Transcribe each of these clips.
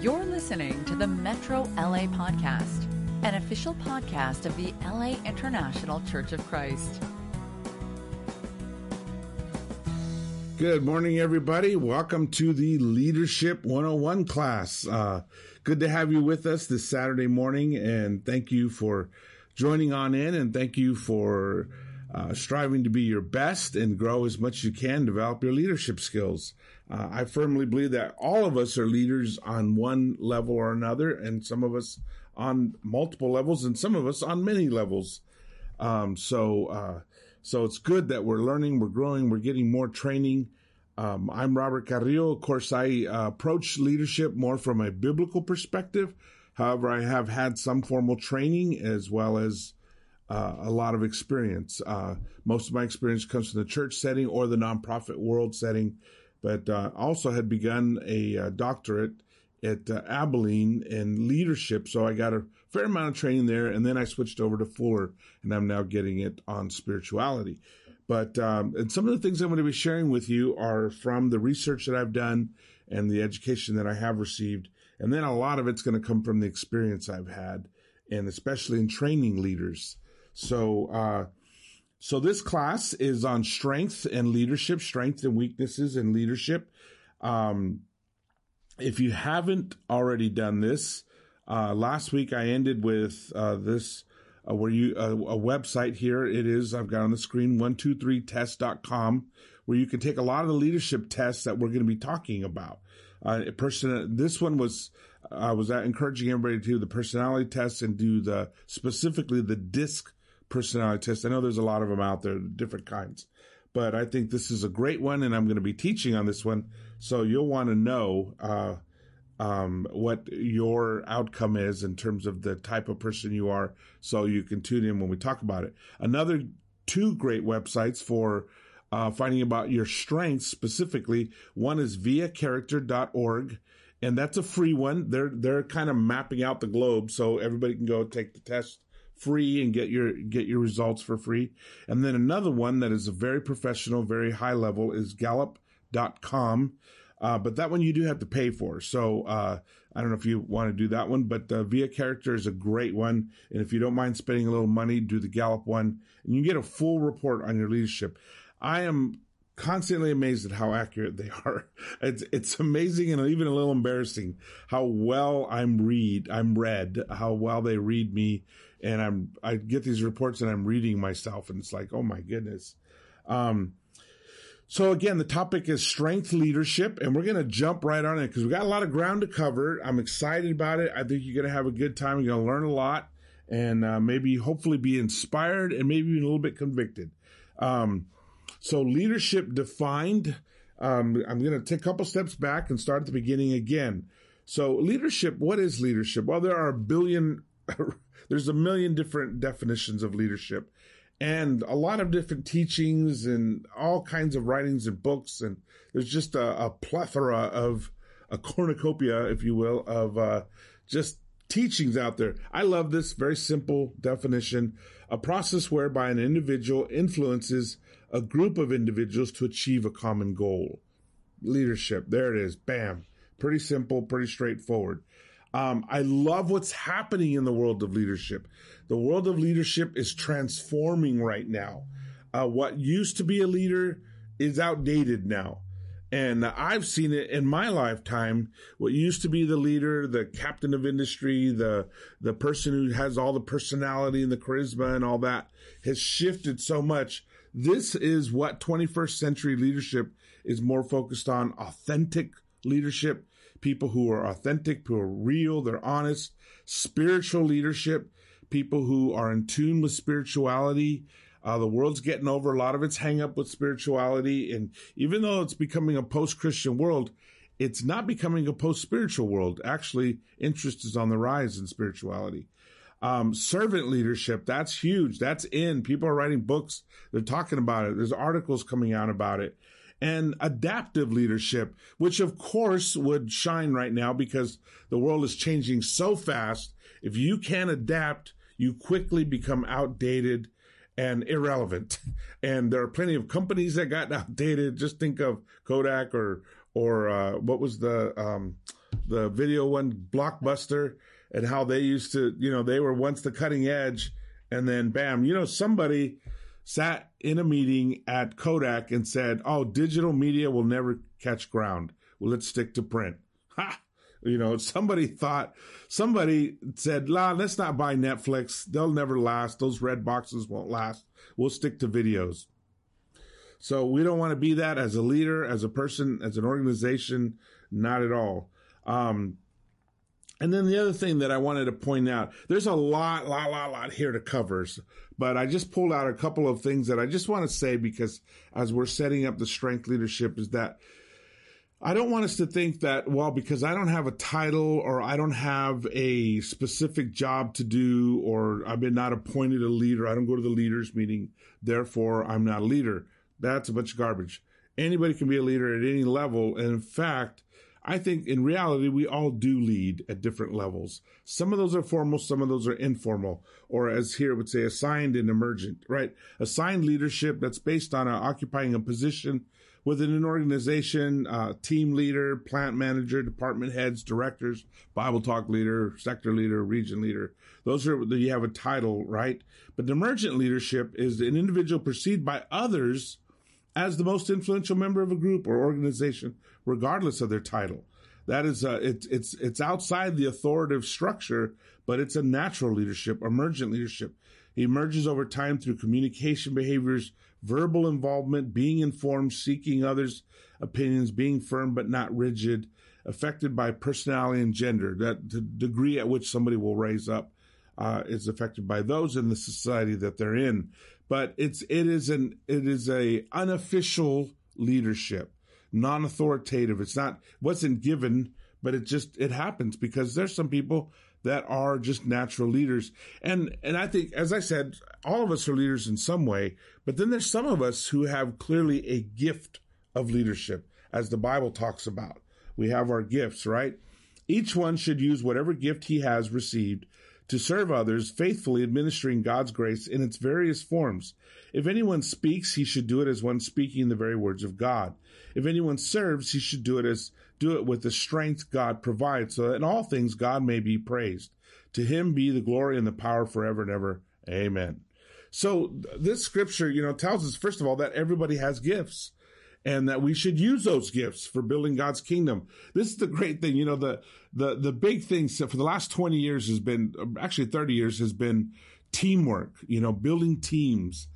You're listening to the Metro LA Podcast, an official podcast of the LA International Church of Christ. Good morning, everybody. Welcome to the Leadership 101 class. Uh, good to have you with us this Saturday morning, and thank you for joining on in, and thank you for uh, striving to be your best and grow as much as you can, develop your leadership skills. Uh, I firmly believe that all of us are leaders on one level or another, and some of us on multiple levels, and some of us on many levels. Um, so, uh, so it's good that we're learning, we're growing, we're getting more training. Um, I'm Robert Carrillo. Of course, I uh, approach leadership more from a biblical perspective. However, I have had some formal training as well as uh, a lot of experience. Uh, most of my experience comes from the church setting or the nonprofit world setting, but uh, also had begun a uh, doctorate at uh, Abilene in leadership. So I got a fair amount of training there. And then I switched over to Fuller and I'm now getting it on spirituality. But, um, and some of the things I'm going to be sharing with you are from the research that I've done and the education that I have received. And then a lot of it's going to come from the experience I've had and especially in training leaders. So, uh, so this class is on strength and leadership, strength and weaknesses and leadership. Um, if you haven't already done this, uh, last week I ended with uh, this uh, where you uh, a website here it is I've got on the screen 123test.com where you can take a lot of the leadership tests that we're going to be talking about. Uh, person this one was I was encouraging everybody to do the personality test and do the specifically the DISC personality test. I know there's a lot of them out there, different kinds but I think this is a great one, and I'm going to be teaching on this one. So you'll want to know uh, um, what your outcome is in terms of the type of person you are, so you can tune in when we talk about it. Another two great websites for uh, finding about your strengths specifically. One is viacharacter.org. And that's a free one. They're, they're kind of mapping out the globe so everybody can go take the test free and get your get your results for free. And then another one that is a very professional, very high level is Gallup.com. Uh, but that one you do have to pay for. So uh, I don't know if you want to do that one, but uh, viacharacter is a great one. And if you don't mind spending a little money, do the Gallup one, and you get a full report on your leadership. I am constantly amazed at how accurate they are. It's it's amazing and even a little embarrassing how well I'm read I'm read, how well they read me and I'm I get these reports and I'm reading myself and it's like, "Oh my goodness." Um so again, the topic is strength leadership and we're going to jump right on it because we got a lot of ground to cover. I'm excited about it. I think you're going to have a good time. You're going to learn a lot and uh, maybe hopefully be inspired and maybe even a little bit convicted. Um, so leadership defined. Um, I'm going to take a couple steps back and start at the beginning again. So leadership, what is leadership? Well, there are a billion, there's a million different definitions of leadership and a lot of different teachings and all kinds of writings and books. And there's just a, a plethora of a cornucopia, if you will, of, uh, just teachings out there. I love this very simple definition. A process whereby an individual influences a group of individuals to achieve a common goal. Leadership. There it is. Bam. Pretty simple, pretty straightforward. Um, I love what's happening in the world of leadership. The world of leadership is transforming right now. Uh, what used to be a leader is outdated now. And I've seen it in my lifetime. What used to be the leader, the captain of industry, the, the person who has all the personality and the charisma and all that has shifted so much. This is what 21st century leadership is more focused on authentic leadership, people who are authentic, who are real, they're honest, spiritual leadership, people who are in tune with spirituality, uh, the world's getting over a lot of its hang up with spirituality. And even though it's becoming a post Christian world, it's not becoming a post spiritual world. Actually, interest is on the rise in spirituality. Um, servant leadership, that's huge. That's in. People are writing books. They're talking about it. There's articles coming out about it. And adaptive leadership, which of course would shine right now because the world is changing so fast. If you can't adapt, you quickly become outdated and irrelevant. And there are plenty of companies that got outdated. Just think of Kodak or, or uh, what was the um, the video one blockbuster and how they used to you know they were once the cutting edge and then bam you know somebody sat in a meeting at Kodak and said oh digital media will never catch ground. Well let's stick to print? Ha! You know somebody thought somebody said la let's not buy Netflix. They'll never last. Those red boxes won't last. We'll stick to videos. So we don't want to be that as a leader, as a person, as an organization, not at all. Um, and then the other thing that I wanted to point out, there's a lot, lot, lot, lot here to cover, but I just pulled out a couple of things that I just want to say because as we're setting up the strength leadership is that I don't want us to think that, well, because I don't have a title or I don't have a specific job to do or I've been not appointed a leader, I don't go to the leaders meeting, therefore I'm not a leader. That's a bunch of garbage. Anybody can be a leader at any level. And in fact, I think in reality, we all do lead at different levels. Some of those are formal, some of those are informal, or as here would say, assigned and emergent, right? Assigned leadership that's based on uh, occupying a position within an organization, uh, team leader, plant manager, department heads, directors, Bible talk leader, sector leader, region leader. Those are, you have a title, right? But emergent leadership is an individual perceived by others as the most influential member of a group or organization, regardless of their title. That is, uh, it's it's it's outside the authoritative structure, but it's a natural leadership, emergent leadership. It emerges over time through communication behaviors, verbal involvement, being informed, seeking others' opinions, being firm but not rigid, affected by personality and gender. That the degree at which somebody will raise up uh, is affected by those in the society that they're in but it's it is an it is a unofficial leadership, non-authoritative. It's not wasn't given, but it just it happens because there's some people that are just natural leaders. And and I think as I said, all of us are leaders in some way, but then there's some of us who have clearly a gift of leadership as the Bible talks about. We have our gifts, right? Each one should use whatever gift he has received to serve others, faithfully administering God's grace in its various forms. If anyone speaks, he should do it as one speaking the very words of God. If anyone serves, he should do it as do it with the strength God provides, so that in all things God may be praised. To him be the glory and the power forever and ever. Amen. So this scripture, you know, tells us first of all that everybody has gifts and that we should use those gifts for building God's kingdom. This is the great thing. You know, the, the, the big thing for the last 20 years has been, actually 30 years has been teamwork, you know, building teams.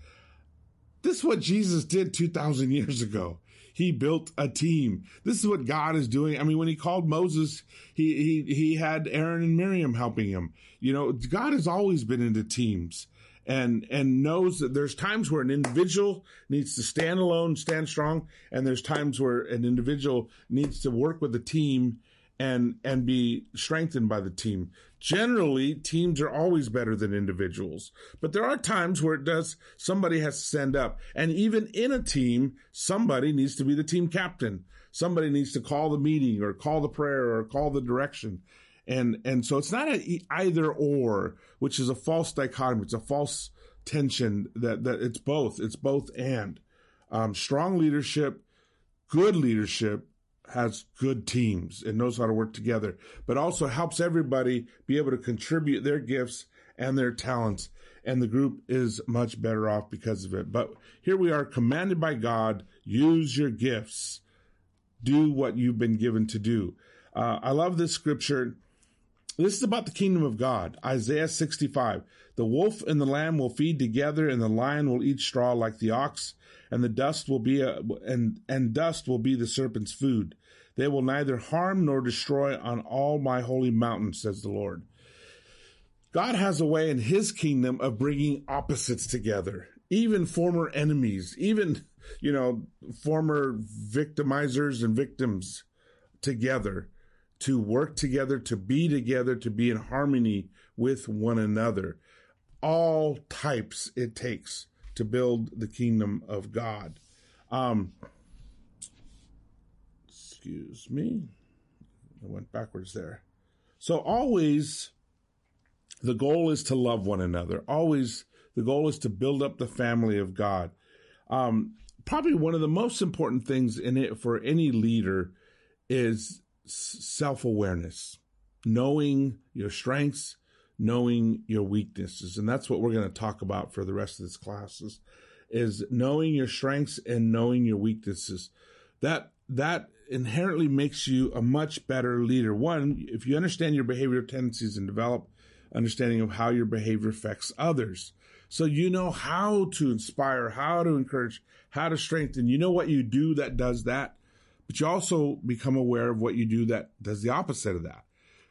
This is what Jesus did 2000 years ago. He built a team. This is what God is doing. I mean, when he called Moses, he, he, he had Aaron and Miriam helping him. You know, God has always been into teams and and knows that there's times where an individual needs to stand alone, stand strong, and there's times where an individual needs to work with a team and and be strengthened by the team. Generally, teams are always better than individuals, but there are times where it does somebody has to stand up, and even in a team, somebody needs to be the team captain. Somebody needs to call the meeting or call the prayer or call the direction and and so it's not an either or, which is a false dichotomy. It's a false tension that that it's both. It's both and. Um, strong leadership, good leadership has good teams and knows how to work together, but also helps everybody be able to contribute their gifts and their talents. And the group is much better off because of it. But here we are commanded by God, use your gifts. Do what you've been given to do. Uh, I love this scripture this is about the kingdom of God. Isaiah 65. The wolf and the lamb will feed together and the lion will eat straw like the ox and the dust will be a, and, and dust will be the serpent's food. They will neither harm nor destroy on all my holy mountain, says the Lord. God has a way in his kingdom of bringing opposites together, even former enemies, even, you know, former victimizers and victims together to work together, to be together, to be in harmony with one another. All types it takes to build the kingdom of God. Um, excuse me. I went backwards there. So always the goal is to love one another. Always the goal is to build up the family of God. Um, probably one of the most important things in it for any leader is self awareness, knowing your strengths, knowing your weaknesses. And that's what we're going to talk about for the rest of this classes is knowing your strengths and knowing your weaknesses. That, that inherently makes you a much better leader. One, if you understand your behavioral tendencies and develop understanding of how your behavior affects others. So you know how to inspire, how to encourage, how to strengthen. You know what you do that does that, but you also become aware of what you do that does the opposite of that.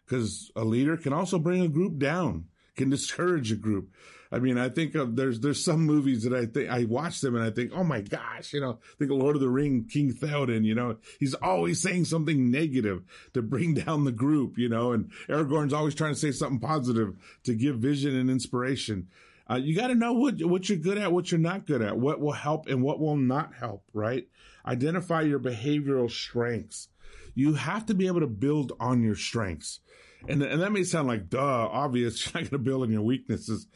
Because a leader can also bring a group down, can discourage a group. I mean, I think of there's there's some movies that I think I watch them and I think, oh my gosh, you know, think of Lord of the Ring, King Theoden, you know, he's always saying something negative to bring down the group, you know, and Aragorn's always trying to say something positive to give vision and inspiration. Uh, you got to know what what you're good at, what you're not good at, what will help and what will not help. Right? Identify your behavioral strengths. You have to be able to build on your strengths, and and that may sound like duh, obvious. You're not going to build on your weaknesses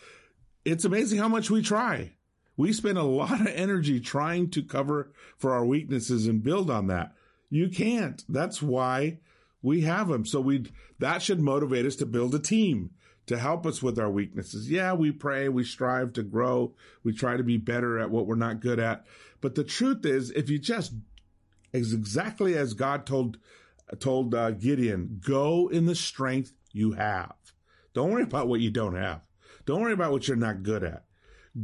it's amazing how much we try. We spend a lot of energy trying to cover for our weaknesses and build on that. You can't. That's why we have them. So we, that should motivate us to build a team to help us with our weaknesses. Yeah, we pray, we strive to grow, we try to be better at what we're not good at. But the truth is, if you just, is exactly as God told, told uh, Gideon, go in the strength you have. Don't worry about what you don't have. Don't worry about what you're not good at.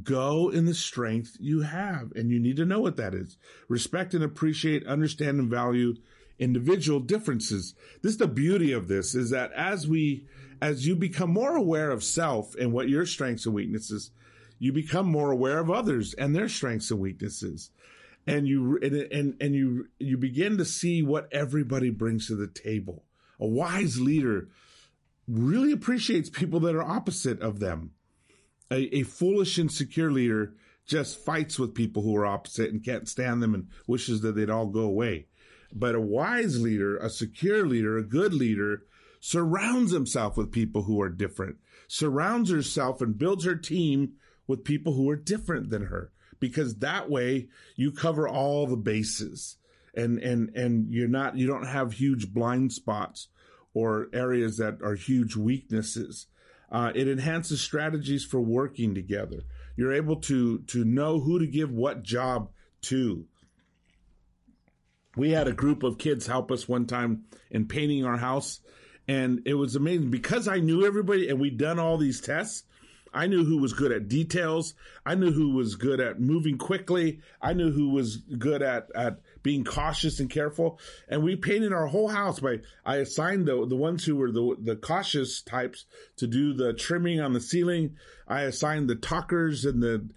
Go in the strength you have, and you need to know what that is. Respect and appreciate, understand and value individual differences. This is the beauty of this is that as we, as you become more aware of self and what your strengths and weaknesses, you become more aware of others and their strengths and weaknesses. And you, and, and, and you, you begin to see what everybody brings to the table. A wise leader really appreciates people that are opposite of them. A, a foolish and secure leader just fights with people who are opposite and can't stand them and wishes that they'd all go away. But a wise leader, a secure leader, a good leader surrounds himself with people who are different, surrounds herself and builds her team with people who are different than her. Because that way you cover all the bases and, and, and you're not, you don't have huge blind spots or areas that are huge weaknesses. Uh, it enhances strategies for working together. You're able to to know who to give what job to. We had a group of kids help us one time in painting our house, and it was amazing because I knew everybody and we'd done all these tests. I knew who was good at details. I knew who was good at moving quickly. I knew who was good at, at being cautious and careful. And we painted our whole house by, I assigned the, the ones who were the, the cautious types to do the trimming on the ceiling. I assigned the talkers and the,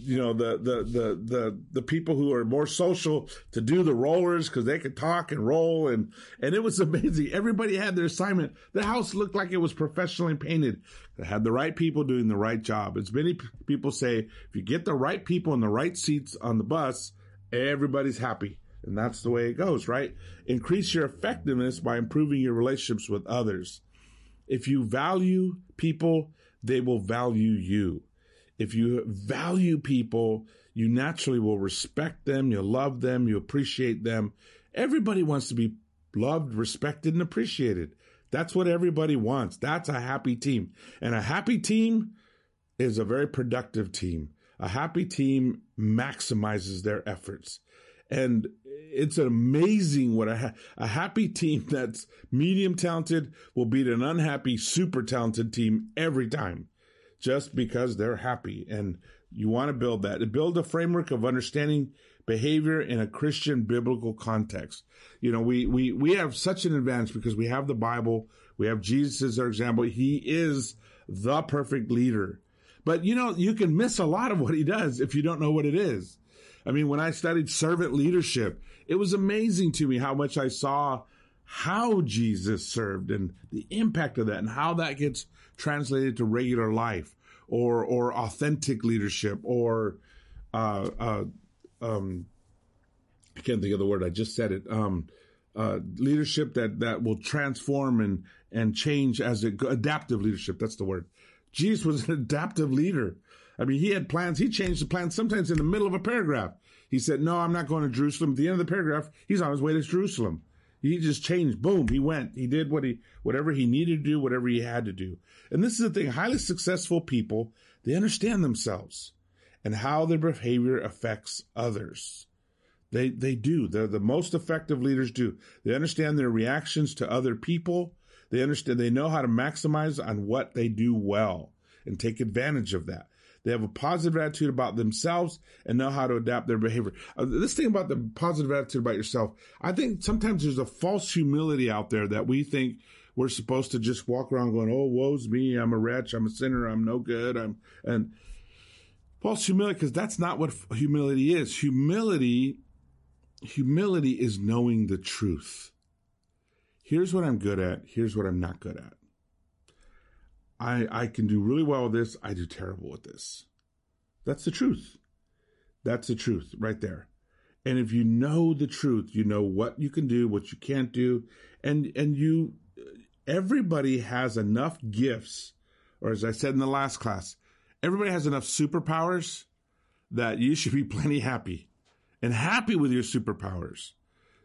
you know the the the the the people who are more social to do the rollers because they could talk and roll and and it was amazing. Everybody had their assignment. The house looked like it was professionally painted. It had the right people doing the right job. As many p- people say, if you get the right people in the right seats on the bus, everybody's happy. And that's the way it goes, right? Increase your effectiveness by improving your relationships with others. If you value people, they will value you. If you value people, you naturally will respect them, you love them, you appreciate them. Everybody wants to be loved, respected, and appreciated. That's what everybody wants. That's a happy team. And a happy team is a very productive team. A happy team maximizes their efforts. And it's amazing what a, ha- a happy team that's medium talented will beat an unhappy, super talented team every time just because they're happy. And you want to build that. To build a framework of understanding behavior in a Christian biblical context. You know, we, we, we have such an advantage because we have the Bible. We have Jesus as our example. He is the perfect leader. But you know, you can miss a lot of what he does if you don't know what it is. I mean, when I studied servant leadership, it was amazing to me how much I saw how Jesus served and the impact of that and how that gets translated to regular life or or authentic leadership or uh, uh, um, I can't think of the word. I just said it. Um, uh, leadership that that will transform and and change as adaptive leadership. That's the word. Jesus was an adaptive leader. I mean, he had plans. He changed the plans sometimes in the middle of a paragraph. He said, "No, I'm not going to Jerusalem." At the end of the paragraph, he's on his way to Jerusalem. He just changed. Boom. He went. He did what he, whatever he needed to do, whatever he had to do. And this is the thing. Highly successful people, they understand themselves and how their behavior affects others. They, they do. They're the most effective leaders do. They understand their reactions to other people. They understand, they know how to maximize on what they do well and take advantage of that. They have a positive attitude about themselves and know how to adapt their behavior. Uh, this thing about the positive attitude about yourself, I think sometimes there's a false humility out there that we think we're supposed to just walk around going, "Oh, woe's me! I'm a wretch! I'm a sinner! I'm no good!" I'm and false humility because that's not what humility is. Humility, humility is knowing the truth. Here's what I'm good at. Here's what I'm not good at. I, I can do really well with this. I do terrible with this. That's the truth. That's the truth right there. And if you know the truth, you know what you can do, what you can't do. And, and you, everybody has enough gifts, or as I said in the last class, everybody has enough superpowers that you should be plenty happy and happy with your superpowers.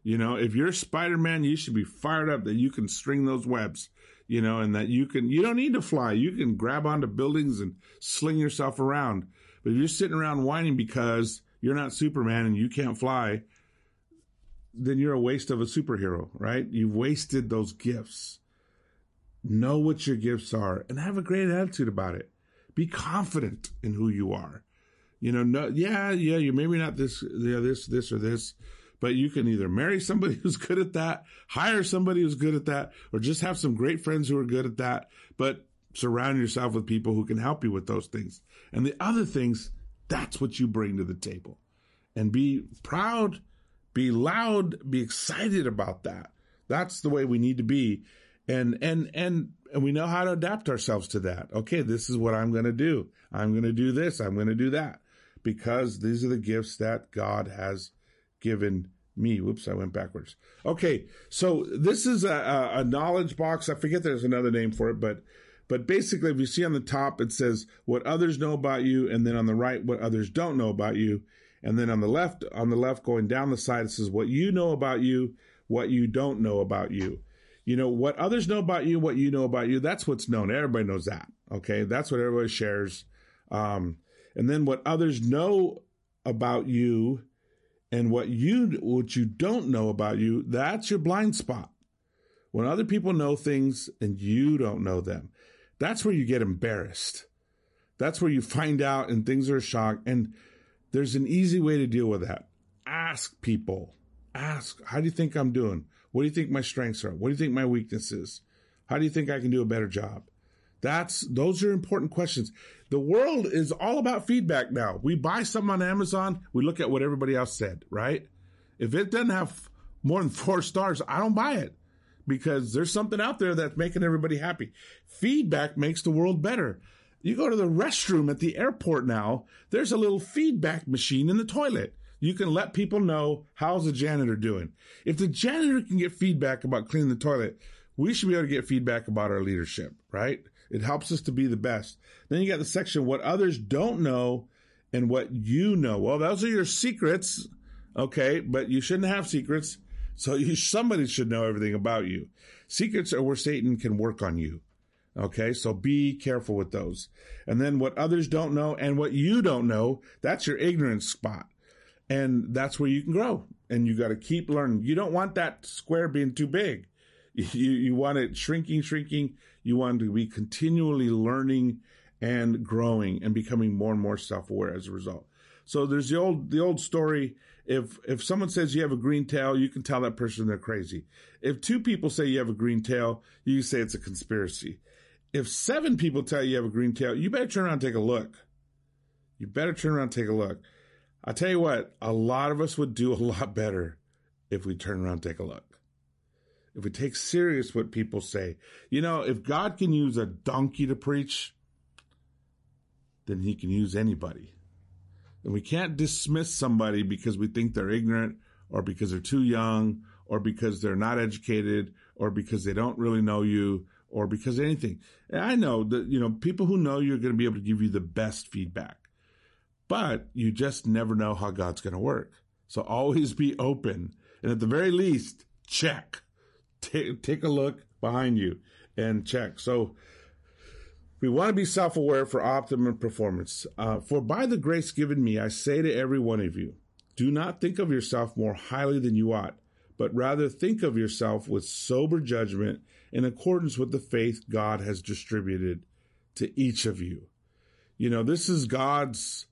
You know, if you're Spider Man, you should be fired up that you can string those webs you know, and that you can, you don't need to fly. You can grab onto buildings and sling yourself around. But if you're sitting around whining because you're not Superman and you can't fly, then you're a waste of a superhero, right? You've wasted those gifts. Know what your gifts are and have a great attitude about it. Be confident in who you are. You know, no, yeah, yeah, you're maybe not this, yeah, this, this, or this, but you can either marry somebody who's good at that, hire somebody who's good at that, or just have some great friends who are good at that. But surround yourself with people who can help you with those things. And the other things, that's what you bring to the table. And be proud, be loud, be excited about that. That's the way we need to be. And, and, and, and we know how to adapt ourselves to that. Okay, this is what I'm going to do. I'm going to do this. I'm going to do that because these are the gifts that God has given me. Whoops, I went backwards. Okay, so this is a, a, knowledge box. I forget there's another name for it, but but basically, if you see on the top, it says what others know about you, and then on the right, what others don't know about you, and then on the left, on the left, going down the side, it says what you know about you, what you don't know about you. You know what others know about you, what you know about you. That's what's known. Everybody knows that. Okay, that's what everybody shares. Um, and then what others know about you and what you what you don't know about you, that's your blind spot. When other people know things and you don't know them, that's where you get embarrassed. That's where you find out and things are a shock. And there's an easy way to deal with that. Ask people. Ask, how do you think I'm doing? What do you think my strengths are? What do you think my weaknesses? How do you think I can do a better job? That's those are important questions. The world is all about feedback now. We buy something on Amazon, we look at what everybody else said, right? If it doesn't have more than four stars, I don't buy it because there's something out there that's making everybody happy. Feedback makes the world better. You go to the restroom at the airport now, there's a little feedback machine in the toilet. You can let people know how's the janitor doing. If the janitor can get feedback about cleaning the toilet, we should be able to get feedback about our leadership, right? It helps us to be the best. Then you got the section what others don't know and what you know. Well, those are your secrets. Okay. But you shouldn't have secrets. So you, somebody should know everything about you. Secrets are where Satan can work on you. Okay. So be careful with those. And then what others don't know and what you don't know, that's your ignorance spot. And that's where you can grow and you got to keep learning. You don't want that square being too big. You, you want it shrinking, shrinking. You want to be continually learning and growing and becoming more and more self-aware as a result. So there's the old, the old story. If, if someone says you have a green tail, you can tell that person they're crazy. If two people say you have a green tail, you say it's a conspiracy. If seven people tell you you have a green tail, you better turn around and take a look. You better turn around and take a look. I'll tell you what, a lot of us would do a lot better if we turn around and take a look if we take serious what people say. You know, if God can use a donkey to preach, then he can use anybody. And we can't dismiss somebody because we think they're ignorant or because they're too young or because they're not educated or because they don't really know you or because anything. And I know that, you know, people who know you are going to be able to give you the best feedback, but you just never know how God's going to work. So always be open. And at the very least, check. Take, take a look behind you and check. So we want to be self aware for optimum performance. Uh, for by the grace given me, I say to every one of you, do not think of yourself more highly than you ought, but rather think of yourself with sober judgment in accordance with the faith God has distributed to each of you. You know, this is God's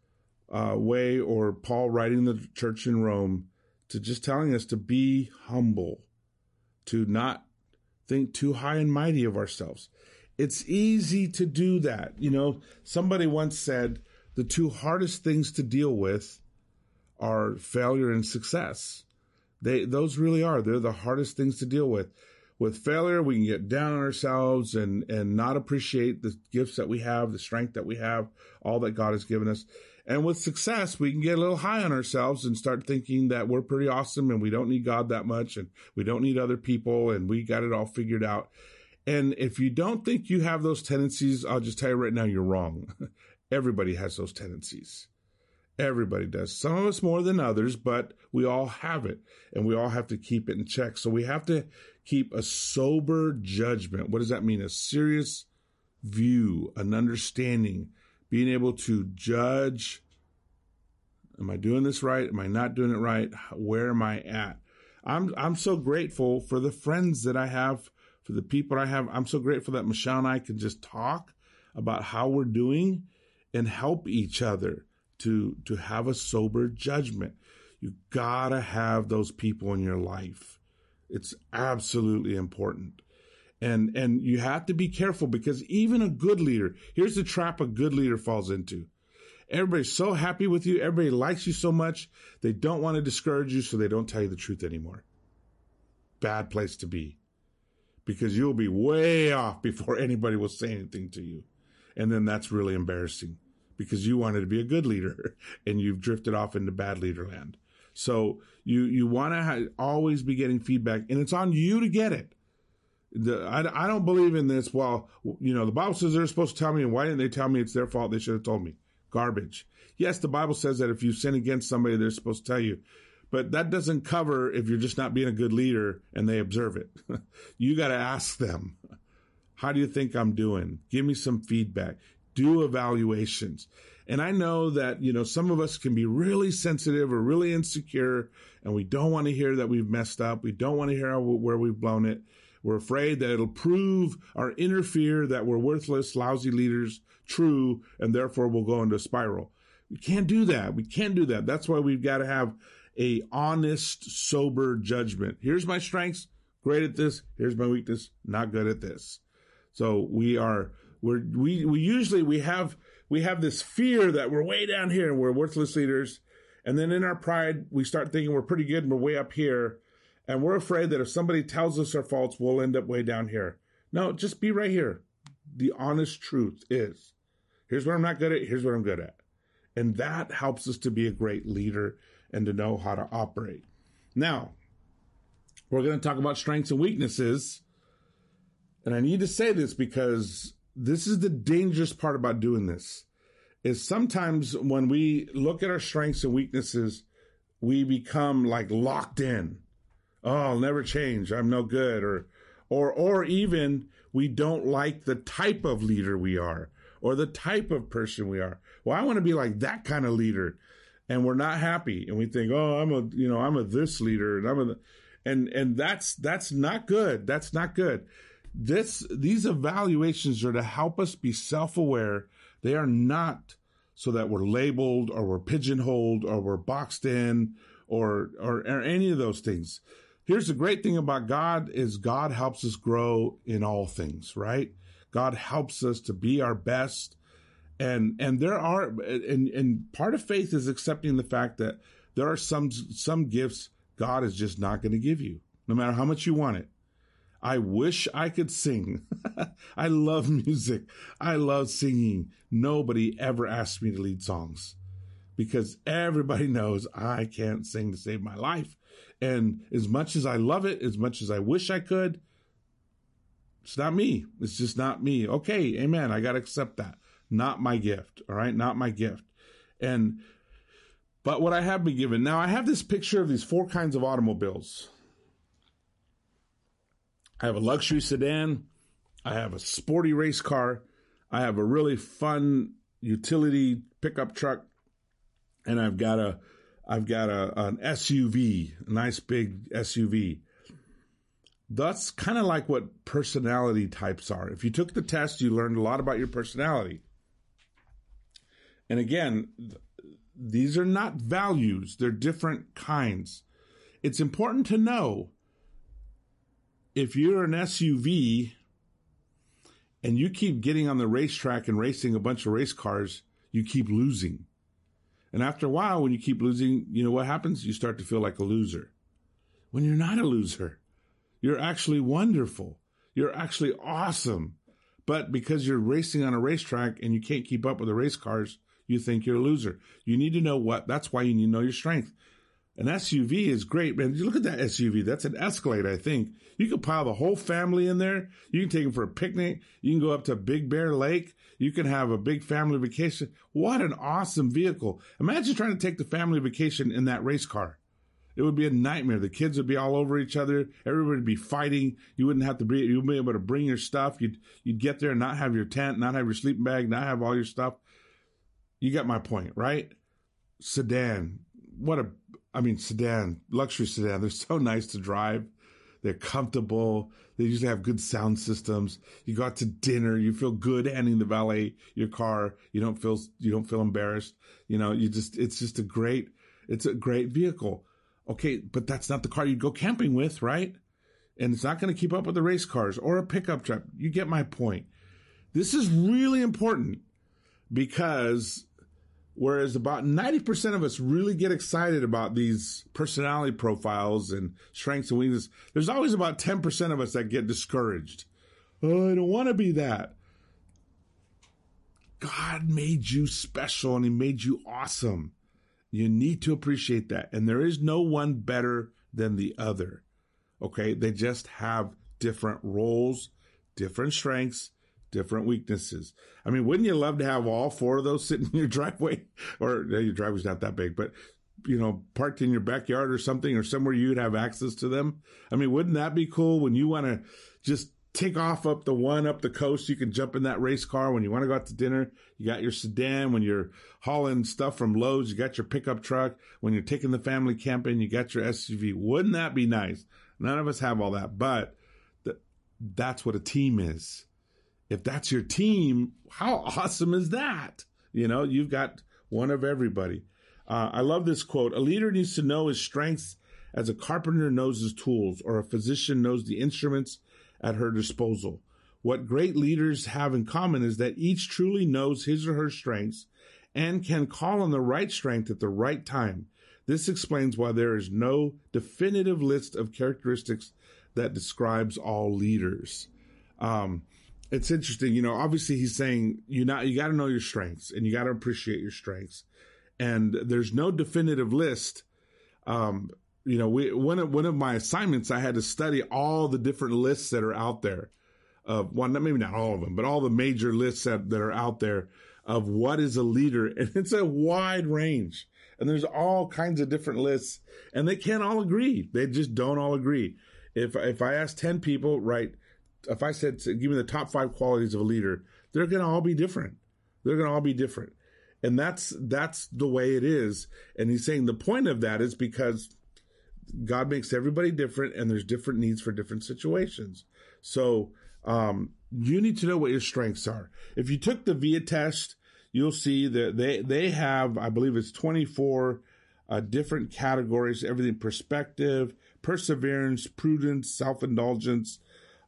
uh, way, or Paul writing the church in Rome, to just telling us to be humble, to not think too high and mighty of ourselves. It's easy to do that. You know, somebody once said the two hardest things to deal with are failure and success. They, those really are. They're the hardest things to deal with. With failure, we can get down on ourselves and, and not appreciate the gifts that we have, the strength that we have, all that God has given us. And with success, we can get a little high on ourselves and start thinking that we're pretty awesome and we don't need God that much and we don't need other people and we got it all figured out. And if you don't think you have those tendencies, I'll just tell you right now, you're wrong. Everybody has those tendencies. Everybody does. Some of us more than others, but we all have it and we all have to keep it in check. So we have to keep a sober judgment. What does that mean? A serious view, an understanding, being able to judge. Am I doing this right? Am I not doing it right? Where am I at? I'm, I'm so grateful for the friends that I have, for the people I have. I'm so grateful that Michelle and I can just talk about how we're doing and help each other to, to have a sober judgment. You gotta have those people in your life. It's absolutely important. And, and you have to be careful because even a good leader, here's the trap a good leader falls into. Everybody's so happy with you. Everybody likes you so much. They don't want to discourage you, so they don't tell you the truth anymore. Bad place to be because you'll be way off before anybody will say anything to you. And then that's really embarrassing because you wanted to be a good leader and you've drifted off into bad leader land. So you, you want to ha- always be getting feedback and it's on you to get it. The, I, I don't believe in this. Well, you know, the Bible says they're supposed to tell me and why didn't they tell me it's their fault? They should have told me. Garbage. Yes, the Bible says that if you sin against somebody, they're supposed to tell you. But that doesn't cover if you're just not being a good leader and they observe it. you got to ask them, how do you think I'm doing? Give me some feedback do evaluations. And I know that, you know, some of us can be really sensitive or really insecure and we don't want to hear that we've messed up. We don't want to hear where we've blown it. We're afraid that it'll prove or interfere that we're worthless, lousy leaders, true, and therefore we'll go into a spiral. We can't do that. We can't do that. That's why we've got to have a honest, sober judgment. Here's my strengths. Great at this. Here's my weakness. Not good at this. So we are we're, we we usually we have we have this fear that we're way down here and we're worthless leaders, and then in our pride we start thinking we're pretty good and we're way up here, and we're afraid that if somebody tells us our faults, we'll end up way down here. No, just be right here. The honest truth is, here's what I'm not good at. Here's what I'm good at, and that helps us to be a great leader and to know how to operate. Now, we're going to talk about strengths and weaknesses. And I need to say this because this is the dangerous part about doing this is sometimes when we look at our strengths and weaknesses, we become like locked in. Oh, I'll never change. I'm no good. Or, or, or even we don't like the type of leader we are or the type of person we are. Well, I want to be like that kind of leader. And we're not happy. And we think, oh, I'm a, you know, I'm a this leader and I'm a, and, and that's, that's not good. That's not good. This, these evaluations are to help us be self-aware. They are not so that we're labeled or we're pigeonholed or we're boxed in or, or, or any of those things. Here's the great thing about God is God helps us grow in all things, right? God helps us to be our best. And, and there are, and, and part of faith is accepting the fact that there are some, some gifts God is just not going to give you, no matter how much you want it. I wish I could sing. I love music. I love singing. Nobody ever asked me to lead songs because everybody knows I can't sing to save my life. And as much as I love it, as much as I wish I could, it's not me. It's just not me. Okay. Amen. I got to accept that. Not my gift. All right. Not my gift. And, but what I have been given now, I have this picture of these four kinds of automobiles I have a luxury sedan. I have a sporty race car. I have a really fun utility pickup truck, and I've got a I've got a an SUV, a nice big SUV. That's kind of like what personality types are. If you took the test, you learned a lot about your personality. And again, these are not values, they're different kinds. It's important to know if you're an SUV and you keep getting on the racetrack and racing a bunch of race cars, you keep losing. And after a while, when you keep losing, you know what happens? You start to feel like a loser. When you're not a loser, you're actually wonderful. You're actually awesome. But because you're racing on a racetrack and you can't keep up with the race cars, you think you're a loser. You need to know what, that's why you need to know your strength. An SUV is great, man. You look at that SUV. That's an Escalade, I think. You can pile the whole family in there. You can take them for a picnic. You can go up to Big Bear Lake. You can have a big family vacation. What an awesome vehicle. Imagine trying to take the family vacation in that race car. It would be a nightmare. The kids would be all over each other. Everybody would be fighting. You wouldn't have to be, you'd be able to bring your stuff. You'd, you'd get there and not have your tent, not have your sleeping bag, not have all your stuff. You get my point, right? Sedan. What a I mean, sedan, luxury sedan, they're so nice to drive. They're comfortable. They usually have good sound systems. You go out to dinner, you feel good handing the valet your car. You don't feel, you don't feel embarrassed. You know, you just, it's just a great, it's a great vehicle. Okay. But that's not the car you'd go camping with, right? And it's not going to keep up with the race cars or a pickup truck. You get my point. This is really important because Whereas about 90% of us really get excited about these personality profiles and strengths and weaknesses. There's always about 10% of us that get discouraged. Oh, I don't want to be that. God made you special and he made you awesome. You need to appreciate that. And there is no one better than the other. Okay. They just have different roles, different strengths, different weaknesses. I mean, wouldn't you love to have all four of those sitting in your driveway? Or your driveway's not that big, but you know, parked in your backyard or something, or somewhere you'd have access to them. I mean, wouldn't that be cool when you want to just take off up the one up the coast? You can jump in that race car when you want to go out to dinner. You got your sedan when you're hauling stuff from Lowe's. You got your pickup truck when you're taking the family camping. You got your SUV. Wouldn't that be nice? None of us have all that, but th- that's what a team is if that's your team, how awesome is that? You know, you've got one of everybody. Uh, I love this quote. A leader needs to know his strengths as a carpenter knows his tools or a physician knows the instruments at her disposal. What great leaders have in common is that each truly knows his or her strengths and can call on the right strength at the right time. This explains why there is no definitive list of characteristics that describes all leaders. Um, it's interesting, you know, obviously he's saying you not you got to know your strengths and you got to appreciate your strengths. And there's no definitive list. Um, you know, we one of one of my assignments I had to study all the different lists that are out there of one maybe not all of them, but all the major lists that, that are out there of what is a leader and it's a wide range. And there's all kinds of different lists and they can't all agree. They just don't all agree. If if I ask 10 people, right, if I said, give me the top five qualities of a leader, they're going to all be different. They're going to all be different. And that's, that's the way it is. And he's saying the point of that is because God makes everybody different and there's different needs for different situations. So, um, you need to know what your strengths are. If you took the VIA test, you'll see that they, they have, I believe it's 24 uh, different categories, everything perspective, perseverance, prudence, self-indulgence,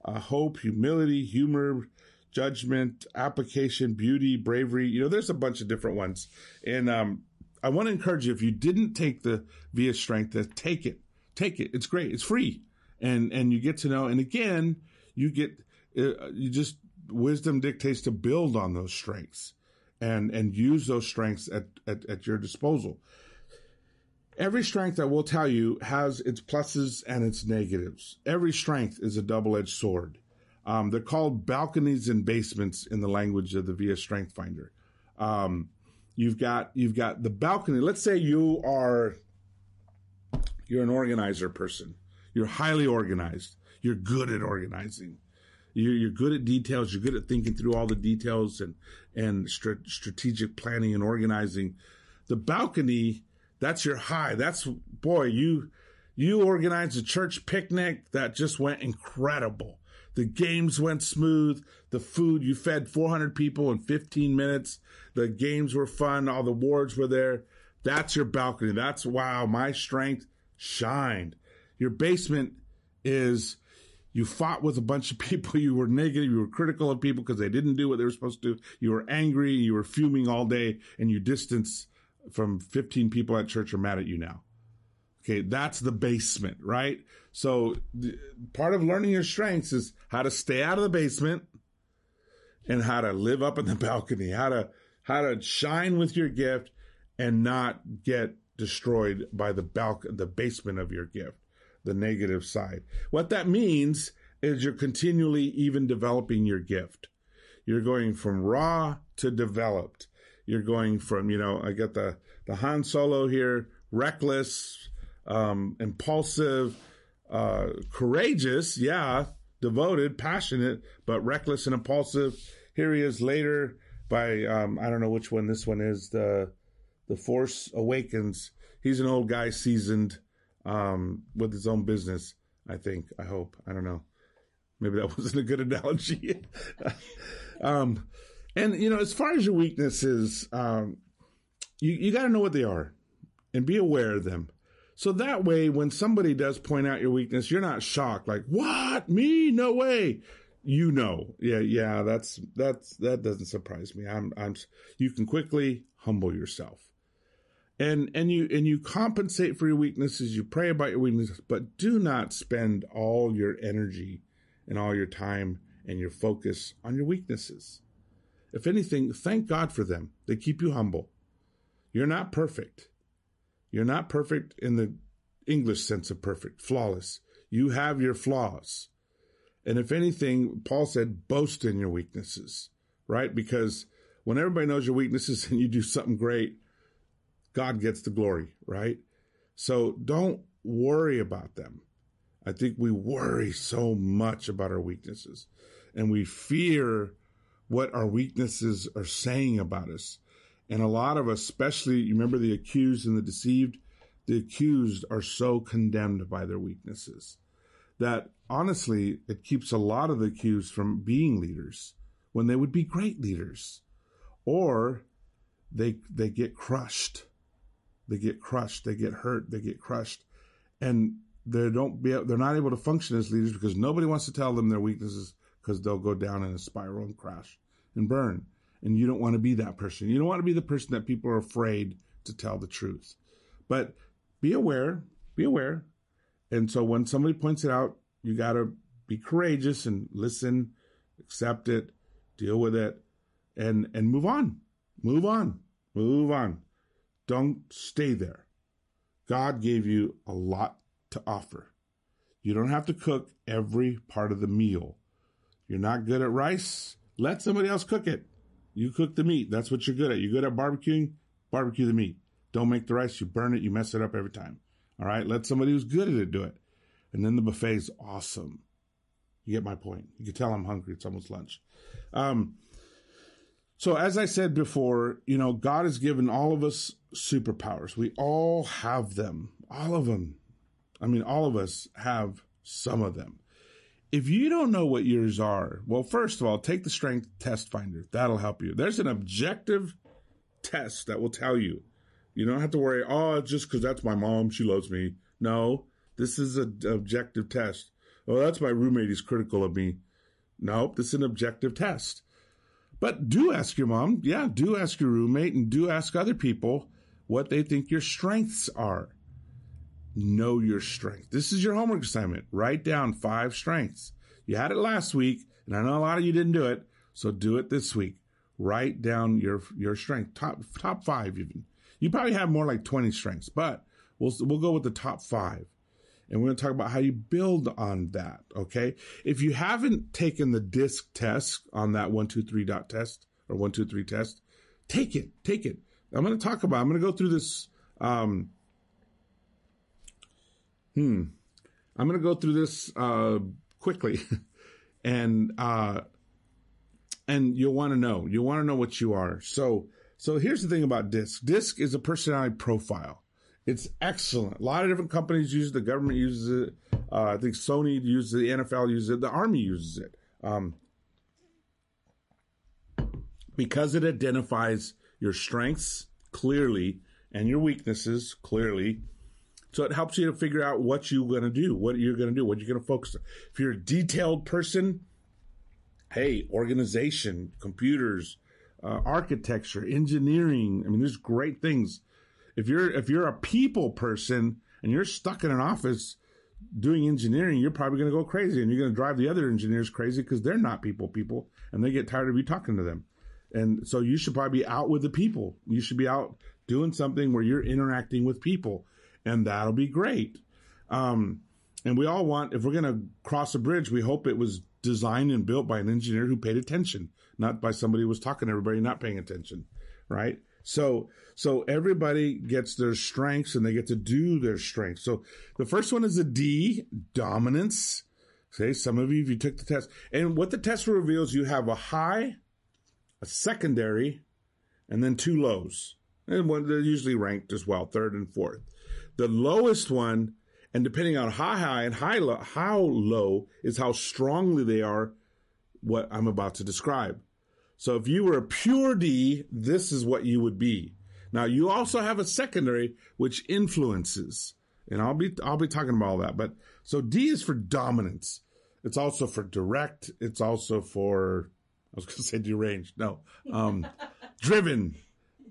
uh, hope, humility, humor, judgment, application, beauty, bravery. You know, there's a bunch of different ones. And um, I want to encourage you, if you didn't take the VIA Strength, to take it. Take it. It's great. It's free. And, and you get to know, and again, you get, uh, you just, wisdom dictates to build on those strengths and, and use those strengths at, at, at your disposal. Every strength, I will tell you, has its pluses and its negatives. Every strength is a double-edged sword. Um, they're called balconies and basements in the language of the VIA Strength Finder. Um, you've got you've got the balcony. Let's say you are you're an organizer person. You're highly organized. you're good at organizing. You're, you're good at details. You're good at thinking through all the details and, and strategic planning and organizing. The balcony, that's your high. That's, boy, you, you organized a church picnic that just went incredible. The games went smooth. The food, you fed 400 people in 15 minutes. The games were fun. All the wards were there. That's your balcony. That's wow. My strength shined. Your basement is you fought with a bunch of people. You were negative. You were critical of people because they didn't do what they were supposed to. You were angry. You were fuming all day and you distance from 15 people at church are mad at you now. Okay. That's the basement, right? So the, part of learning your strengths is how to stay out of the basement and how to live up in the balcony, how to, how to shine with your gift and not get destroyed by the balc- the basement of your gift, the negative side. What that means is you're continually even developing your gift. You're going from raw to developed. You're going from, you know, I got the, the Han Solo here, reckless, um, impulsive, uh, courageous, yeah, devoted, passionate, but reckless and impulsive. Here he is later by, um, I don't know which one this one is, the, the Force Awakens. He's an old guy, seasoned, um, with his own business. I think. I hope. I don't know. Maybe that wasn't a good analogy. um, and you know, as far as your weaknesses, um, you you got to know what they are, and be aware of them. So that way, when somebody does point out your weakness, you're not shocked. Like, what? Me? No way. You know. Yeah, yeah. That's that's that doesn't surprise me. I'm I'm. You can quickly humble yourself and and you and you compensate for your weaknesses you pray about your weaknesses but do not spend all your energy and all your time and your focus on your weaknesses if anything thank god for them. They keep you humble. You're not perfect. You're not perfect in the english sense of perfect flawless. You have your flaws. And if anything paul said boast in your weaknesses right? Because when everybody knows your weaknesses and you do something great God gets the glory, right? So don't worry about them. I think we worry so much about our weaknesses and we fear what our weaknesses are saying about us. And a lot of us, especially, you remember the accused and the deceived? The accused are so condemned by their weaknesses that honestly, it keeps a lot of the accused from being leaders when they would be great leaders. Or they, they get crushed. They get crushed, they get hurt, they get crushed, and they don't be they're not able to function as leaders because nobody wants to tell them their weaknesses because they'll go down in a spiral and crash and burn. And you don't want to be that person. You don't want to be the person that people are afraid to tell the truth. But be aware, be aware. And so when somebody points it out, you got to be courageous and listen, accept it, deal with it, and and move on. Move on. Move on. Don't stay there. God gave you a lot to offer. You don't have to cook every part of the meal. You're not good at rice? Let somebody else cook it. You cook the meat. That's what you're good at. You're good at barbecuing? Barbecue the meat. Don't make the rice. You burn it. You mess it up every time. All right. Let somebody who's good at it do it. And then the buffet is awesome. You get my point. You can tell I'm hungry. It's almost lunch. Um, so as I said before, you know, God has given all of us superpowers. We all have them. All of them. I mean, all of us have some of them. If you don't know what yours are, well, first of all, take the strength test finder. That'll help you. There's an objective test that will tell you. You don't have to worry, oh, just because that's my mom, she loves me. No, this is an objective test. Oh, that's my roommate, he's critical of me. Nope, this is an objective test. But do ask your mom. Yeah, do ask your roommate and do ask other people what they think your strengths are. Know your strength. This is your homework assignment. Write down five strengths. You had it last week, and I know a lot of you didn't do it, so do it this week. Write down your your strength, top top five even. You probably have more like 20 strengths, but we'll we'll go with the top five. And we're going to talk about how you build on that. Okay. If you haven't taken the disc test on that one, two, three dot test or one, two, three test, take it, take it. I'm going to talk about, I'm going to go through this. Um, hmm. I'm going to go through this, uh, quickly. and, uh, and you'll want to know, you'll want to know what you are. So, so here's the thing about DISC. DISC is a personality profile. It's excellent. A lot of different companies use it. The government uses it. Uh, I think Sony uses it. The NFL uses it. The Army uses it. Um, because it identifies your strengths clearly and your weaknesses clearly. So it helps you to figure out what you're going to do, what you're going to do, what you're going to focus on. If you're a detailed person, hey, organization, computers, uh, architecture, engineering. I mean, there's great things. If you're if you're a people person and you're stuck in an office doing engineering, you're probably going to go crazy and you're going to drive the other engineers crazy because they're not people people and they get tired of you talking to them. And so you should probably be out with the people. You should be out doing something where you're interacting with people and that'll be great. Um, and we all want, if we're going to cross a bridge, we hope it was designed and built by an engineer who paid attention, not by somebody who was talking to everybody not paying attention. Right. So, so everybody gets their strengths and they get to do their strengths. So the first one is a D, dominance. Say some of you, if you took the test and what the test reveals, you have a high, a secondary, and then two lows. And one, they're usually ranked as well, third and fourth. The lowest one, and depending on how high and high low, how low is how strongly they are what I'm about to describe. So if you were a pure D, this is what you would be. Now you also have a secondary which influences, and I'll be I'll be talking about all that. But so D is for dominance. It's also for direct. It's also for I was going to say deranged. No, um, driven.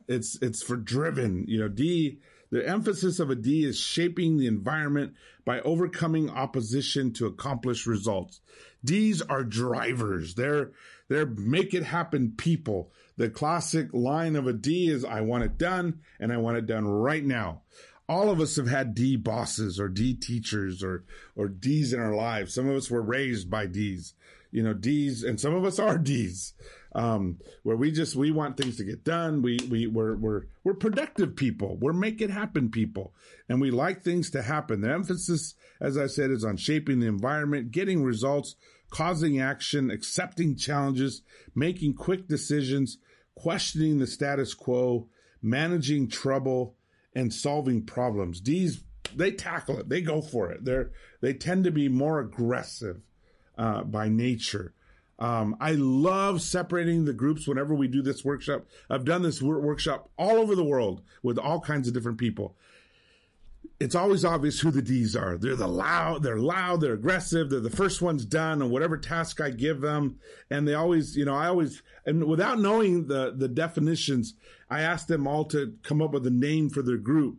It's it's for driven. You know, D. The emphasis of a D is shaping the environment by overcoming opposition to accomplish results. D's are drivers. They're they're make it happen people. The classic line of a D is I want it done and I want it done right now. All of us have had D bosses or D teachers or or D's in our lives. Some of us were raised by D's you know, D's, and some of us are D's, um, where we just, we want things to get done. We, we, we're, we're, we're productive people. We're make it happen people. And we like things to happen. The emphasis, as I said, is on shaping the environment, getting results, causing action, accepting challenges, making quick decisions, questioning the status quo, managing trouble, and solving problems. These they tackle it. They go for it. They're, they tend to be more aggressive uh, by nature. Um, I love separating the groups whenever we do this workshop. I've done this workshop all over the world with all kinds of different people. It's always obvious who the D's are. They're the loud, they're loud, they're aggressive, they're the first ones done on whatever task I give them. And they always, you know, I always, and without knowing the, the definitions, I ask them all to come up with a name for their group.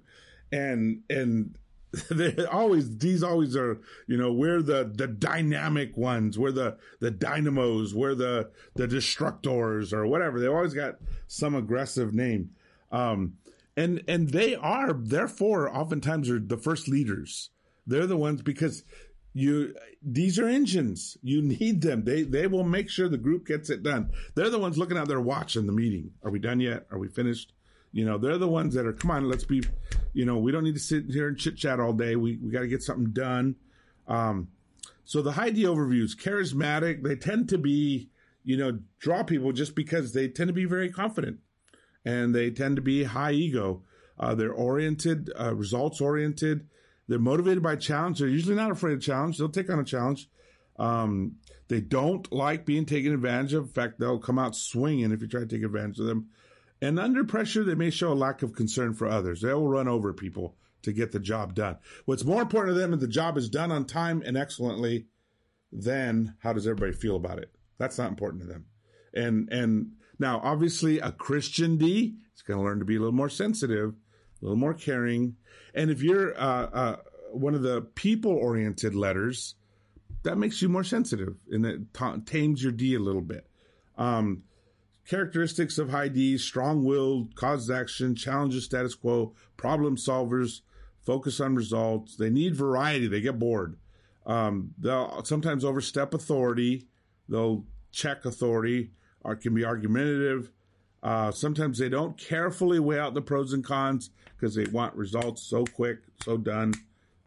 And, and they always these always are you know we're the the dynamic ones. We're the the dynamos. We're the the destructors or whatever. They always got some aggressive name. Um and and they are therefore oftentimes are the first leaders. They're the ones because you these are engines. You need them. They they will make sure the group gets it done. They're the ones looking at their watch in the meeting. Are we done yet? Are we finished? You know, they're the ones that are, come on, let's be, you know, we don't need to sit here and chit chat all day. We, we got to get something done. Um, so the high D overviews, charismatic, they tend to be, you know, draw people just because they tend to be very confident and they tend to be high ego. Uh, they're oriented, uh, results oriented. They're motivated by challenge. They're usually not afraid of challenge. They'll take on a challenge. Um, they don't like being taken advantage of. In fact, they'll come out swinging if you try to take advantage of them. And under pressure, they may show a lack of concern for others. They will run over people to get the job done. What's more important to them is the job is done on time and excellently than how does everybody feel about it. That's not important to them. And, and now obviously a Christian D is going to learn to be a little more sensitive, a little more caring. And if you're, uh, uh, one of the people oriented letters, that makes you more sensitive and it tames your D a little bit. Um, Characteristics of high D, strong-willed, causes action, challenges status quo, problem solvers, focus on results. They need variety. They get bored. Um, they'll sometimes overstep authority. They'll check authority or can be argumentative. Uh, sometimes they don't carefully weigh out the pros and cons because they want results so quick, so done.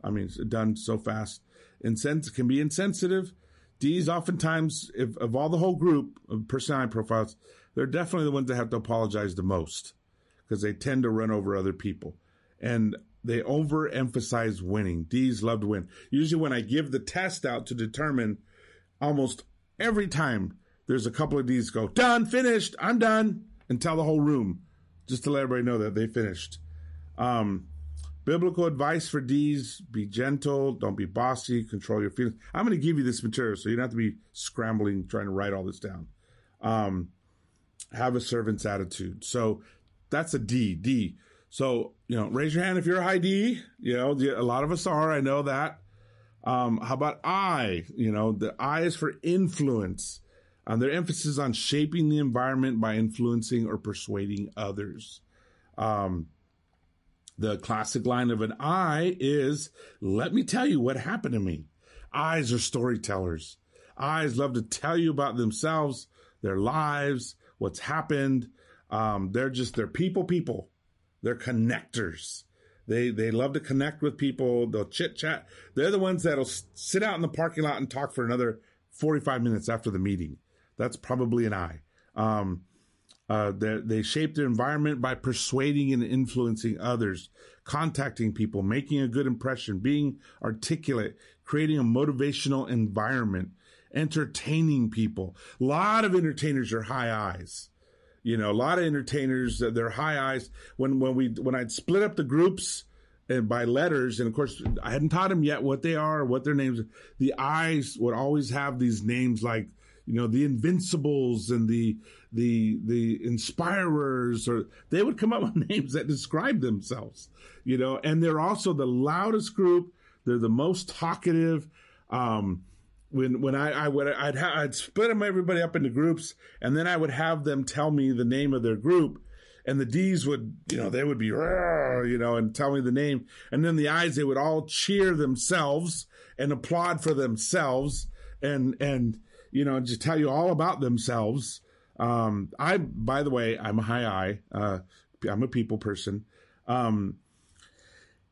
I mean, done so fast. Insens- can be insensitive. D's oftentimes, if of all the whole group of personality profiles, they're definitely the ones that have to apologize the most because they tend to run over other people. And they overemphasize winning. D's love to win. Usually when I give the test out to determine almost every time there's a couple of D's go, done, finished, I'm done, and tell the whole room just to let everybody know that they finished. Um, biblical advice for D's be gentle, don't be bossy, control your feelings. I'm going to give you this material so you don't have to be scrambling trying to write all this down. Um, have a servant's attitude. So that's a D. D. So, you know, raise your hand if you're a high D. You know, a lot of us are. I know that. Um, how about I? You know, the I is for influence. Um, their emphasis on shaping the environment by influencing or persuading others. Um, the classic line of an I is, let me tell you what happened to me. Eyes are storytellers. Eyes love to tell you about themselves, their lives, what's happened. Um, they're just, they're people, people. They're connectors. They they love to connect with people. They'll chit chat. They're the ones that'll sit out in the parking lot and talk for another 45 minutes after the meeting. That's probably an I. Um, uh, they shape their environment by persuading and influencing others, contacting people, making a good impression, being articulate, creating a motivational environment, entertaining people. A lot of entertainers are high eyes. You know, a lot of entertainers, they're high eyes. When, when we, when I'd split up the groups and by letters, and of course, I hadn't taught them yet what they are, what their names are. The eyes would always have these names like, you know, the invincibles and the, the, the inspirers, or they would come up with names that describe themselves, you know, and they're also the loudest group. They're the most talkative. Um, when when I, I would I'd ha- I'd split them everybody up into groups, and then I would have them tell me the name of their group, and the D's would you know they would be you know and tell me the name, and then the I's they would all cheer themselves and applaud for themselves, and and you know just tell you all about themselves. Um, I by the way I'm a high I. Uh, I'm a people person. Um,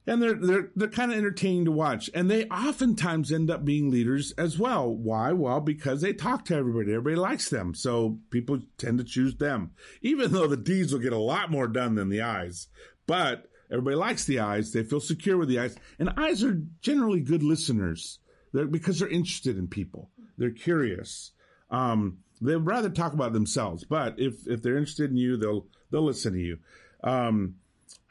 and they're they're they're kind of entertaining to watch. And they oftentimes end up being leaders as well. Why? Well because they talk to everybody. Everybody likes them. So people tend to choose them. Even though the d's will get a lot more done than the i's but everybody likes the eyes. They feel secure with the eyes. And eyes are generally good listeners. They're, because they're interested in people. They're curious. Um, they'd rather talk about themselves. But if if they're interested in you they'll they'll listen to you. Um,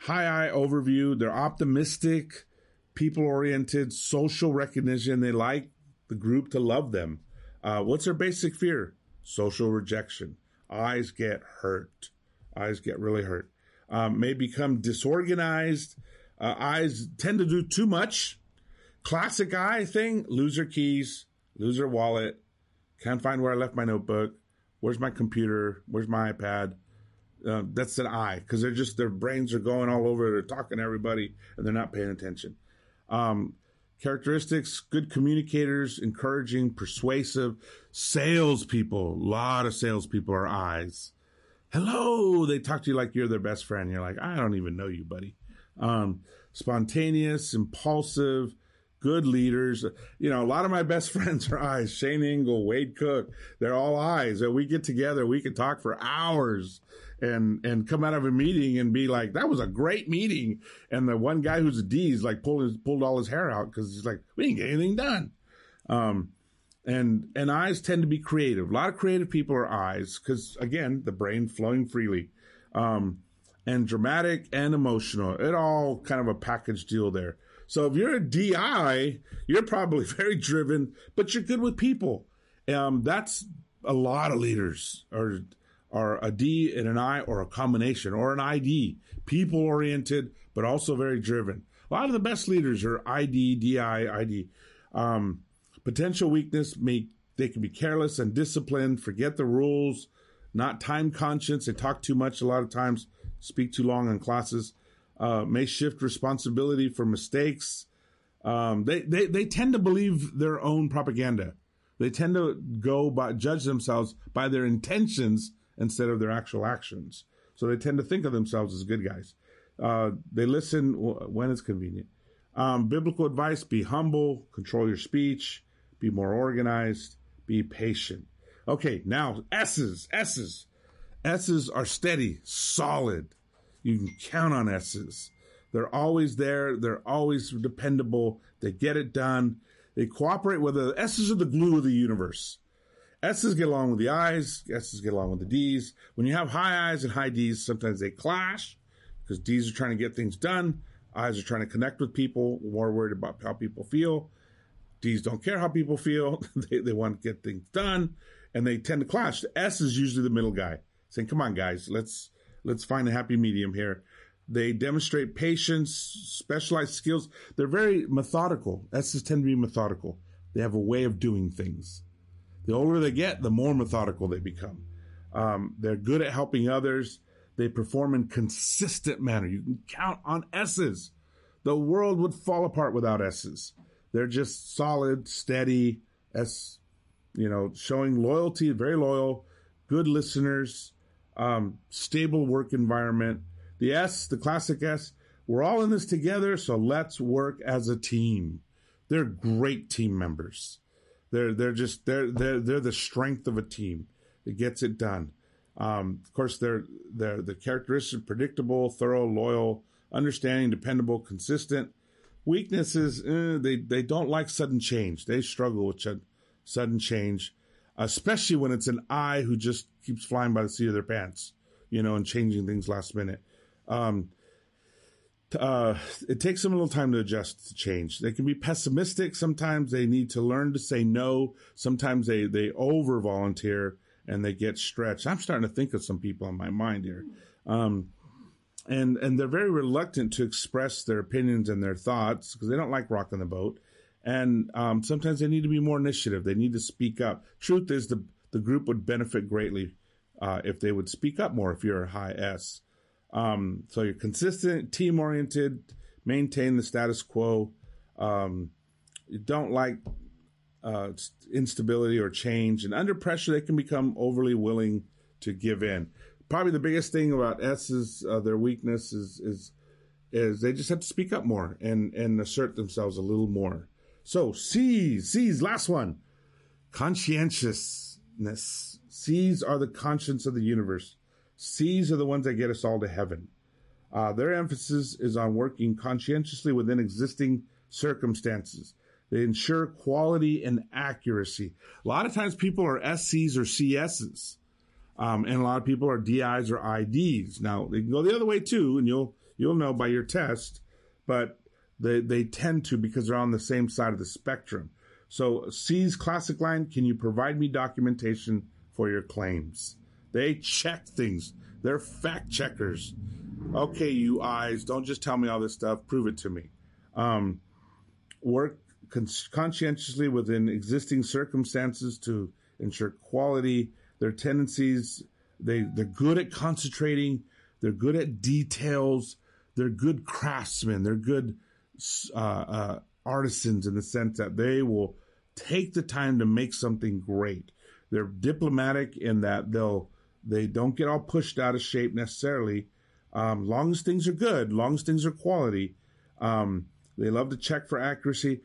high eye overview. They're optimistic, people oriented, social recognition. They like the group to love them. Uh, what's their basic fear? Social rejection. Eyes get hurt. Eyes get really hurt. Um, may become disorganized. Uh, eyes tend to do too much. Classic eye thing: lose their keys, lose their wallet, can't find where I left my notebook. Where's my computer? Where's my iPad? Uh, that's an I because they're just their brains are going all over. They're talking to everybody and they're not paying attention. Um, characteristics: good communicators, encouraging, persuasive, salespeople. A lot of salespeople are eyes. Hello, they talk to you like you're their best friend. You're like, I don't even know you, buddy. Um, spontaneous, impulsive, good leaders. You know, a lot of my best friends are eyes. Shane Engel, Wade Cook, they're all eyes. And we get together, we can talk for hours and and come out of a meeting and be like, "That was a great meeting." And the one guy who's a D is like pulled his, pulled all his hair out because he's like, "We didn't get anything done." Um, and and eyes tend to be creative. A lot of creative people are eyes because again, the brain flowing freely. Um, and dramatic and emotional. It all kind of a package deal there. So if you're a DI, you're probably very driven, but you're good with people. Um, that's a lot of leaders are are a D and an I or a combination or an ID, people oriented, but also very driven. A lot of the best leaders are ID, DI, ID. Um, potential weakness may they can be careless and disciplined, forget the rules, not time conscious. They talk too much a lot of times, speak too long in classes, uh, may shift responsibility for mistakes. Um, they, they, they tend to believe their own propaganda. They tend to go by, judge themselves by their intentions instead of their actual actions. So they tend to think of themselves as good guys. Uh, they listen when it's convenient. Um, biblical advice be humble, control your speech, be more organized, be patient. Okay, now S's, S's. S's are steady, solid. You can count on S's. They're always there. They're always dependable. They get it done. They cooperate with the S's are the glue of the universe. S's get along with the I's. S's get along with the D's. When you have high I's and high D's, sometimes they clash because D's are trying to get things done. I's are trying to connect with people, more worried about how people feel. D's don't care how people feel. they, they want to get things done and they tend to clash. The S is usually the middle guy saying, come on, guys, let's, let's find a happy medium here. They demonstrate patience, specialized skills. They're very methodical. S's tend to be methodical. They have a way of doing things. The older they get, the more methodical they become. Um, they're good at helping others. They perform in consistent manner. You can count on S's. The world would fall apart without S's. They're just solid, steady, S, you know, showing loyalty, very loyal, good listeners, um, stable work environment. The S, the classic S, we're all in this together, so let's work as a team. They're great team members. They're they're just they're they're they're the strength of a team. It gets it done. Um, of course, they're they're the characteristics predictable, thorough, loyal, understanding, dependable, consistent. Weaknesses eh, they they don't like sudden change. They struggle with ch- sudden change, especially when it's an I who just keeps flying by the seat of their pants, you know, and changing things last minute. Um, uh, it takes them a little time to adjust to change. They can be pessimistic. Sometimes they need to learn to say no. Sometimes they, they over volunteer and they get stretched. I'm starting to think of some people in my mind here. Um, and, and they're very reluctant to express their opinions and their thoughts because they don't like rocking the boat. And, um, sometimes they need to be more initiative. They need to speak up. Truth is the, the group would benefit greatly, uh, if they would speak up more if you're a high S. Um, so you're consistent, team oriented, maintain the status quo. Um, you don't like uh, instability or change, and under pressure, they can become overly willing to give in. Probably the biggest thing about S is uh, their weakness is is is they just have to speak up more and and assert themselves a little more. So C's, C's, last one, conscientiousness. C's are the conscience of the universe. C's are the ones that get us all to heaven. Uh, their emphasis is on working conscientiously within existing circumstances. They ensure quality and accuracy. A lot of times people are SCs or CSs. Um, and a lot of people are DIs or IDs. Now they can go the other way too, and you'll you'll know by your test, but they they tend to because they're on the same side of the spectrum. So C's classic line: Can you provide me documentation for your claims? They check things. They're fact checkers. Okay, you eyes, don't just tell me all this stuff. Prove it to me. Um, work con- conscientiously within existing circumstances to ensure quality. Their tendencies, they, they're good at concentrating. They're good at details. They're good craftsmen. They're good uh, uh, artisans in the sense that they will take the time to make something great. They're diplomatic in that they'll they don't get all pushed out of shape necessarily. Um, long as things are good, long as things are quality. Um, they love to check for accuracy.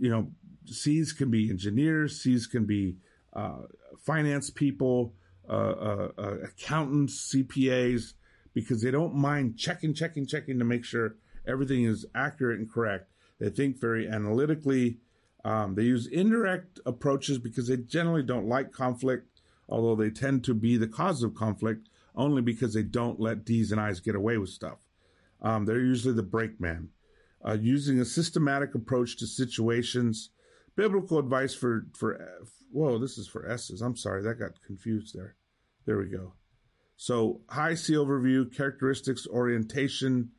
You know, C's can be engineers, C's can be uh, finance people, uh, uh, uh accountants, CPAs, because they don't mind checking, checking, checking to make sure everything is accurate and correct. They think very analytically. Um, they use indirect approaches because they generally don't like conflict although they tend to be the cause of conflict only because they don't let D's and I's get away with stuff. Um, they're usually the brakeman. Uh, using a systematic approach to situations, biblical advice for, for, whoa, this is for S's. I'm sorry, that got confused there. There we go. So high C overview, characteristics, orientation,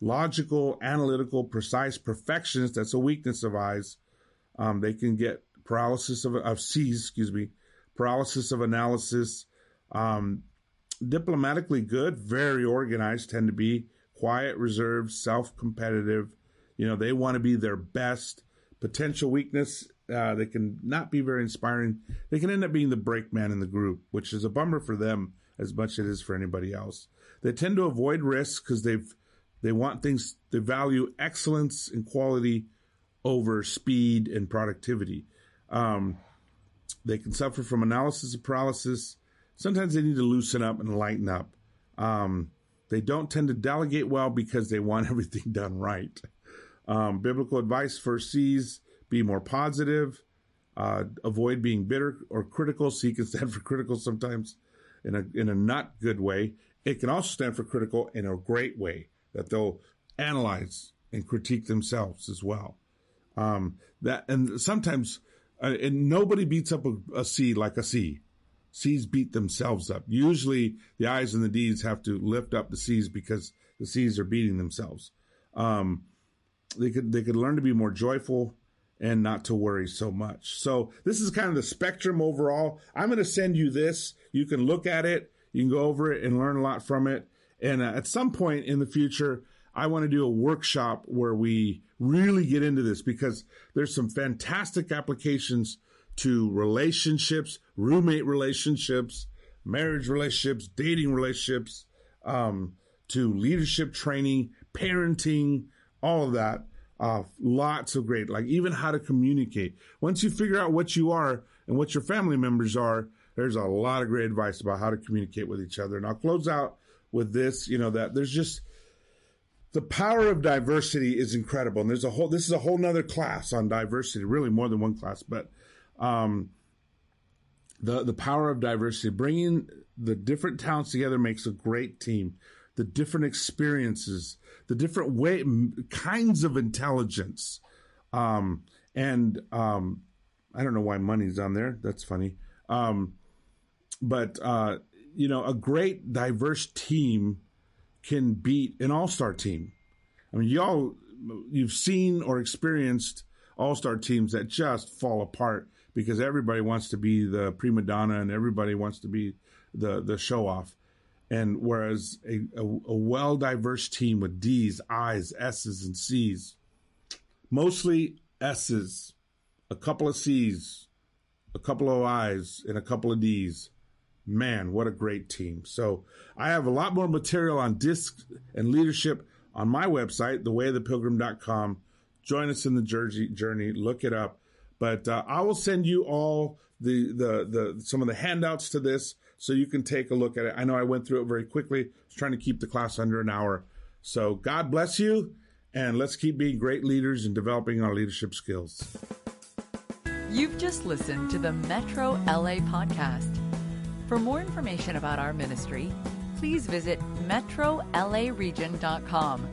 logical, analytical, precise, perfectionist. That's a weakness of eyes. Um, they can get paralysis of, of C's, excuse me, paralysis of analysis, um, diplomatically good, very organized, tend to be quiet, reserved, self competitive. You know, they want to be their best. Potential weakness, uh, they can not be very inspiring. They can end up being the break man in the group, which is a bummer for them as much as it is for anybody else. They tend to avoid risks because they've they want things they value excellence and quality over speed and productivity. Um, they can suffer from analysis paralysis. Sometimes they need to loosen up and lighten up. Um, they don't tend to delegate well because they want everything done right. Um, biblical advice for C's be more positive, uh, avoid being bitter or critical. Can stand for critical sometimes in a, in a not good way. It can also stand for critical in a great way that they'll analyze and critique themselves as well. Um, that and sometimes uh, and nobody beats up a, a C like a C. C's beat themselves up. Usually the I's and the D's have to lift up the C's because the C's are beating themselves. Um, they could they could learn to be more joyful and not to worry so much. So this is kind of the spectrum overall. I'm going to send you this. You can look at it. You can go over it and learn a lot from it. And uh, at some point in the future, I want to do a workshop where we really get into this because there's some fantastic applications to relationships, roommate relationships, marriage relationships, dating relationships, um, to leadership training, parenting, all of that. Uh, lots of great, like even how to communicate. Once you figure out what you are and what your family members are, there's a lot of great advice about how to communicate with each other. And I'll close out with this, you know, that there's just, the power of diversity is incredible. And there's a whole, this is a whole nother class on diversity, really more than one class, but, um, the, the power of diversity, bringing the different talents together makes a great team. The different experiences, the different way, kinds of intelligence. Um, and, um, I don't know why money's on there. That's funny. Um, but, uh, you know, a great diverse team can beat an all-star team. I mean, y'all, you've seen or experienced all-star teams that just fall apart because everybody wants to be the prima donna and everybody wants to be the the show off. And whereas a, a, a well diverse team with D's, I's, S's, and C's, mostly S's, a couple of C's, a couple of I's, and a couple of D's, man, what a great team. So I have a lot more material on disc and leadership on my website, thewayofthepilgrim.com. Join us in the journey, journey look it up. But uh, I will send you all the, the, the, some of the handouts to this so you can take a look at it. I know I went through it very quickly. I was trying to keep the class under an hour. So God bless you and let's keep being great leaders and developing our leadership skills. You've just listened to the Metro LA podcast. For more information about our ministry, please visit metrolaregion.com